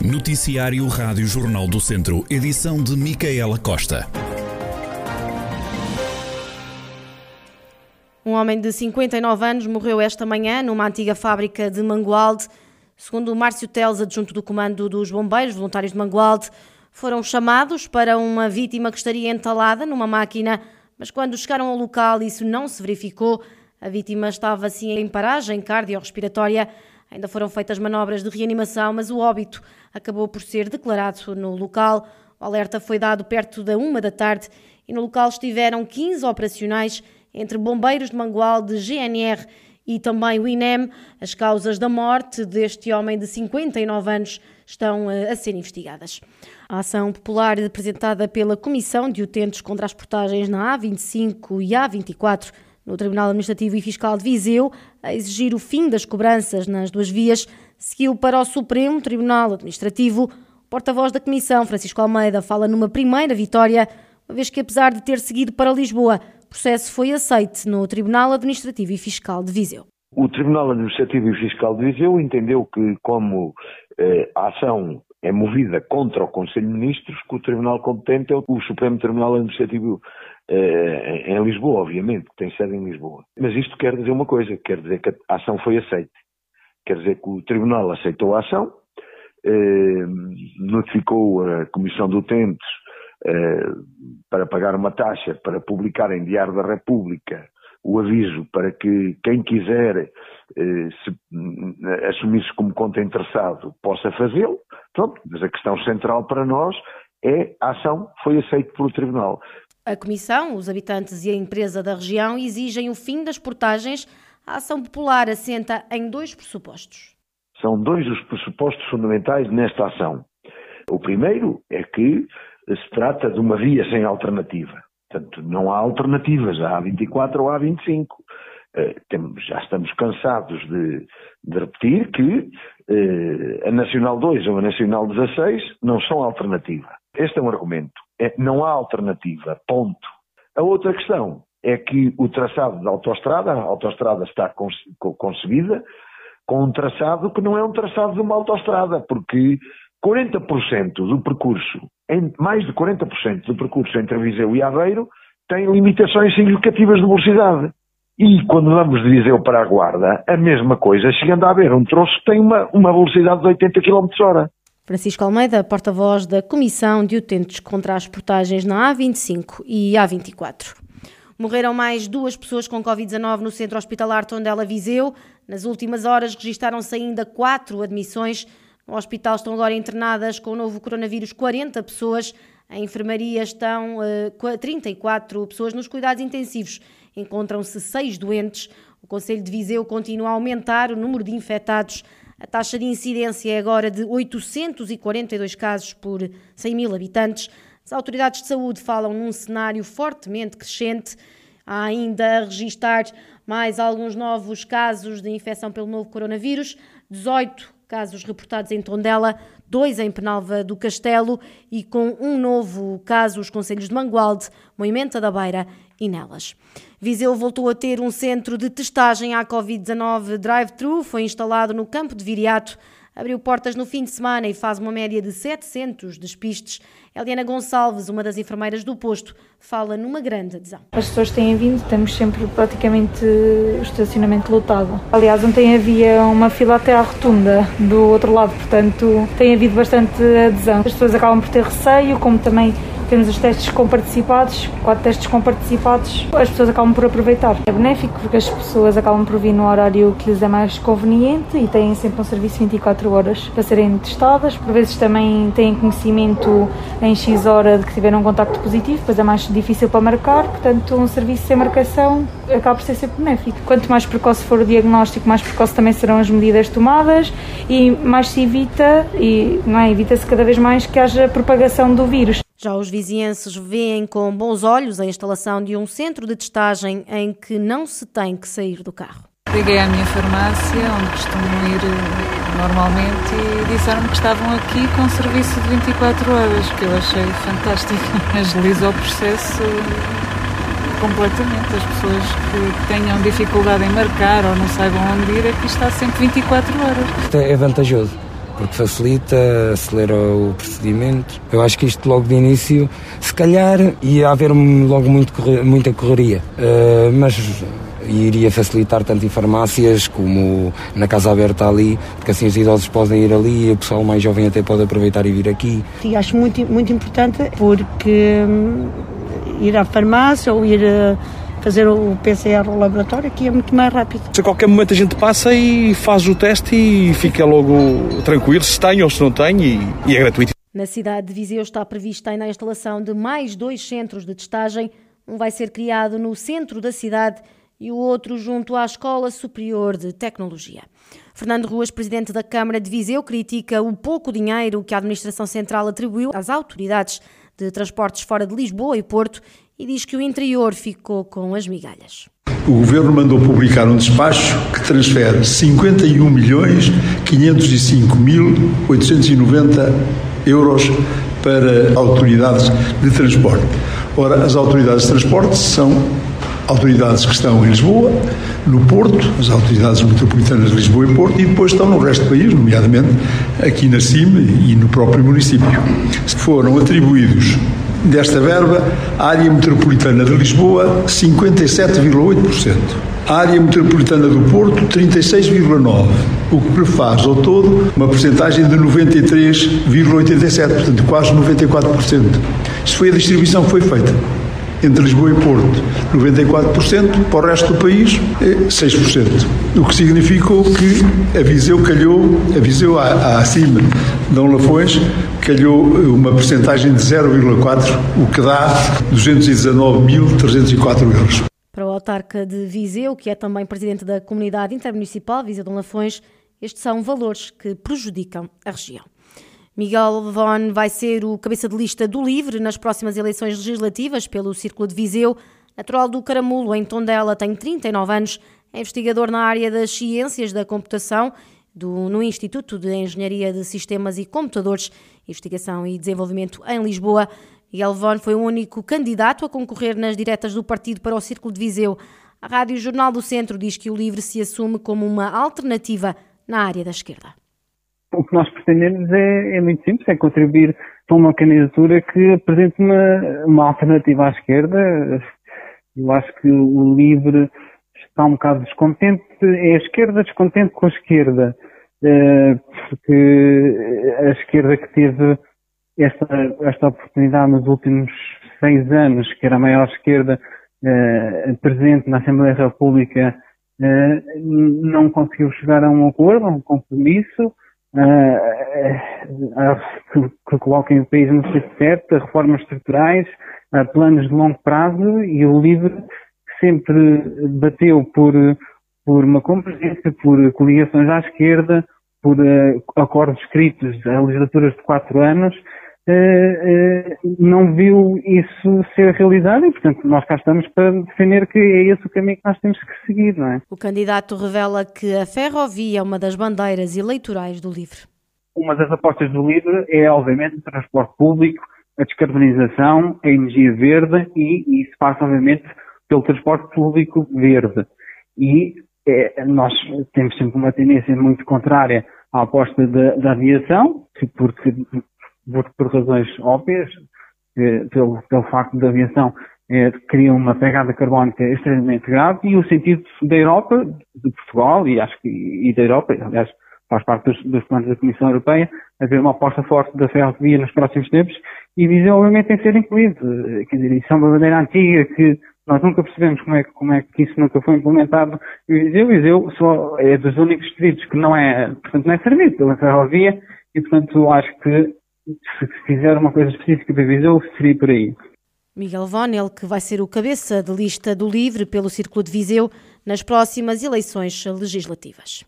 Noticiário Rádio Jornal do Centro, edição de Micaela Costa. Um homem de 59 anos morreu esta manhã numa antiga fábrica de Mangualde. Segundo Márcio Teles, adjunto do comando dos bombeiros voluntários de Mangualde, foram chamados para uma vítima que estaria entalada numa máquina, mas quando chegaram ao local isso não se verificou. A vítima estava assim em paragem cardiorrespiratória. Ainda foram feitas manobras de reanimação, mas o óbito acabou por ser declarado no local. O alerta foi dado perto da uma da tarde e no local estiveram 15 operacionais entre bombeiros de Mangual, de GNR e também o INEM. As causas da morte deste homem de 59 anos estão eh, a ser investigadas. A ação popular apresentada pela Comissão de Utentes contra as Portagens na A25 e A24 no Tribunal Administrativo e Fiscal de Viseu, a exigir o fim das cobranças nas duas vias, seguiu para o Supremo Tribunal Administrativo. O porta-voz da Comissão, Francisco Almeida, fala numa primeira vitória, uma vez que, apesar de ter seguido para Lisboa, o processo foi aceite no Tribunal Administrativo e Fiscal de Viseu. O Tribunal Administrativo e Fiscal de Viseu entendeu que, como eh, a ação é movida contra o Conselho de Ministros, que o Tribunal competente é o Supremo Tribunal Administrativo em Lisboa, obviamente, que tem sede em Lisboa. Mas isto quer dizer uma coisa, quer dizer que a ação foi aceita. Quer dizer que o Tribunal aceitou a ação, eh, notificou a Comissão de Utentes eh, para pagar uma taxa para publicar em Diário da República o aviso para que quem quiser se assumir-se como conta interessado possa fazê-lo. Pronto, mas a questão central para nós é a ação foi aceita pelo Tribunal. A Comissão, os habitantes e a empresa da região exigem o fim das portagens. A ação popular assenta em dois pressupostos. São dois os pressupostos fundamentais nesta ação. O primeiro é que se trata de uma via sem alternativa. Portanto, não há alternativas à A24 ou à A25. Uh, já estamos cansados de, de repetir que uh, a Nacional 2 ou a Nacional 16 não são alternativa. Este é um argumento. É, não há alternativa, ponto. A outra questão é que o traçado da autoestrada, a autoestrada está concebida com um traçado que não é um traçado de uma autoestrada, porque 40% do percurso, mais de 40% do percurso entre Viseu e Aveiro tem limitações significativas de velocidade. E quando vamos de Viseu para a Guarda, a mesma coisa, chegando a haver um troço que tem uma, uma velocidade de 80 km hora. Francisco Almeida, porta-voz da Comissão de Utentes contra as Portagens na A25 e A24. Morreram mais duas pessoas com Covid-19 no centro hospitalar Tondela Viseu. Nas últimas horas registaram-se ainda quatro admissões. No hospital estão agora internadas com o novo coronavírus 40 pessoas. A enfermaria estão uh, 34 pessoas nos cuidados intensivos. Encontram-se seis doentes. O Conselho de Viseu continua a aumentar o número de infectados. A taxa de incidência é agora de 842 casos por 100 mil habitantes. As autoridades de saúde falam num cenário fortemente crescente. Há ainda a registrar mais alguns novos casos de infecção pelo novo coronavírus. 18 casos reportados em Tondela, dois em Penalva do Castelo e com um novo caso os conselhos de Mangualde, Moimenta da Beira e Nelas. Viseu voltou a ter um centro de testagem à Covid-19 drive-thru, foi instalado no campo de Viriato, abriu portas no fim de semana e faz uma média de 700 despistes. Eliana Gonçalves, uma das enfermeiras do posto, fala numa grande adesão. As pessoas têm vindo, temos sempre praticamente o estacionamento lotado. Aliás, ontem havia uma fila até à rotunda do outro lado, portanto tem havido bastante adesão. As pessoas acabam por ter receio, como também temos os testes comparticipados, quatro testes comparticipados, as pessoas acabam por aproveitar. É benéfico porque as pessoas acabam por vir no horário que lhes é mais conveniente e têm sempre um serviço 24 horas para serem testadas. Por vezes também têm conhecimento em X hora de que tiveram um contacto positivo, pois é mais difícil para marcar, portanto um serviço sem marcação acaba por ser sempre benéfico. Quanto mais precoce for o diagnóstico, mais precoce também serão as medidas tomadas e mais se evita, e não é, evita-se cada vez mais que haja propagação do vírus. Já os vizinhenses veem com bons olhos a instalação de um centro de testagem em que não se tem que sair do carro. Liguei à minha farmácia, onde costumo ir eh, normalmente, e disseram-me que estavam aqui com serviço de 24 horas, que eu achei fantástico. Agiliza o processo completamente. As pessoas que tenham dificuldade em marcar ou não saibam onde ir, aqui está sempre 24 horas. Isto é vantajoso porque facilita, acelera o procedimento. Eu acho que isto logo de início, se calhar ia haver logo muito, muita correria, uh, mas iria facilitar tanto em farmácias como na casa aberta ali, porque assim os idosos podem ir ali e o pessoal mais jovem até pode aproveitar e vir aqui. E acho muito, muito importante porque hum, ir à farmácia ou ir a fazer o PCR no laboratório, que é muito mais rápido. A qualquer momento a gente passa e faz o teste e fica logo tranquilo se tem ou se não tem e, e é gratuito. Na cidade de Viseu está prevista ainda a instalação de mais dois centros de testagem. Um vai ser criado no centro da cidade e o outro junto à Escola Superior de Tecnologia. Fernando Ruas, presidente da Câmara de Viseu, critica o pouco dinheiro que a Administração Central atribuiu às autoridades de transportes fora de Lisboa e Porto e diz que o interior ficou com as migalhas. O Governo mandou publicar um despacho que transfere 51 milhões 505 mil 890 euros para autoridades de transporte. Ora, as autoridades de transporte são autoridades que estão em Lisboa, no Porto, as autoridades metropolitanas de Lisboa e Porto, e depois estão no resto do país, nomeadamente aqui na CIMA e no próprio município. Foram atribuídos desta verba à área metropolitana de Lisboa 57,8%. A área metropolitana do Porto, 36,9%, o que prefaz ao todo uma porcentagem de 93,87%, portanto quase 94%. Isto foi a distribuição que foi feita entre Lisboa e Porto 94%, para o resto do país 6%. O que significou que a Viseu calhou, a Viseu acima de Lafões, calhou uma percentagem de 0,4%, o que dá 219.304 euros. Para o autarca de Viseu, que é também presidente da comunidade intermunicipal Viseu Dom Lafões, estes são valores que prejudicam a região. Miguel Von vai ser o cabeça de lista do LIVRE nas próximas eleições legislativas pelo Círculo de Viseu. Natural do Caramulo, em Tondela, tem 39 anos, é investigador na área das ciências da computação do, no Instituto de Engenharia de Sistemas e Computadores, Investigação e Desenvolvimento em Lisboa. Miguel Von foi o único candidato a concorrer nas diretas do partido para o Círculo de Viseu. A Rádio Jornal do Centro diz que o LIVRE se assume como uma alternativa na área da esquerda. O que nós pretendemos é, é, muito simples, é contribuir para uma candidatura que apresente uma, uma alternativa à esquerda. Eu acho que o LIVRE está um bocado descontente, é a esquerda descontente com a esquerda, eh, porque a esquerda que teve esta, esta oportunidade nos últimos seis anos, que era a maior esquerda eh, presente na Assembleia da República, eh, não conseguiu chegar a um acordo, a um compromisso, que, que coloquem o país no sítio certo, reformas estruturais, planos de longo prazo e o LIVRE sempre bateu por, por uma convergência, por coligações à esquerda, por uh, acordos escritos a legislaturas de quatro anos, uh, uh, não viu isso ser realizado e, portanto, nós cá estamos para defender que é esse o caminho que nós temos que seguir, não é? O candidato revela que a ferrovia é uma das bandeiras eleitorais do LIVRE. Uma das apostas do LIVRE é, obviamente, o transporte público, a descarbonização, a energia verde e, e isso passa, obviamente, pelo transporte público verde. E é, nós temos sempre uma tendência muito contrária à aposta da, da aviação, porque, por, razões óbvias, pelo, pelo facto da aviação é, cria uma pegada carbónica extremamente grave e o sentido da Europa, de Portugal e acho que e da Europa, aliás, faz parte dos, dos planos da Comissão Europeia, haver uma aposta forte da ferrovia nos próximos tempos e Viseu obviamente tem que ser incluído. Quer dizer, isso é uma bandeira antiga que nós nunca percebemos como é, como é que isso nunca foi implementado em Viseu. Viseu é dos únicos distritos que não é, portanto, não é servido pela ferrovia e, portanto, acho que se fizer uma coisa específica para Viseu, seria por aí. Miguel Von, ele que vai ser o cabeça de lista do LIVRE pelo Círculo de Viseu nas próximas eleições legislativas.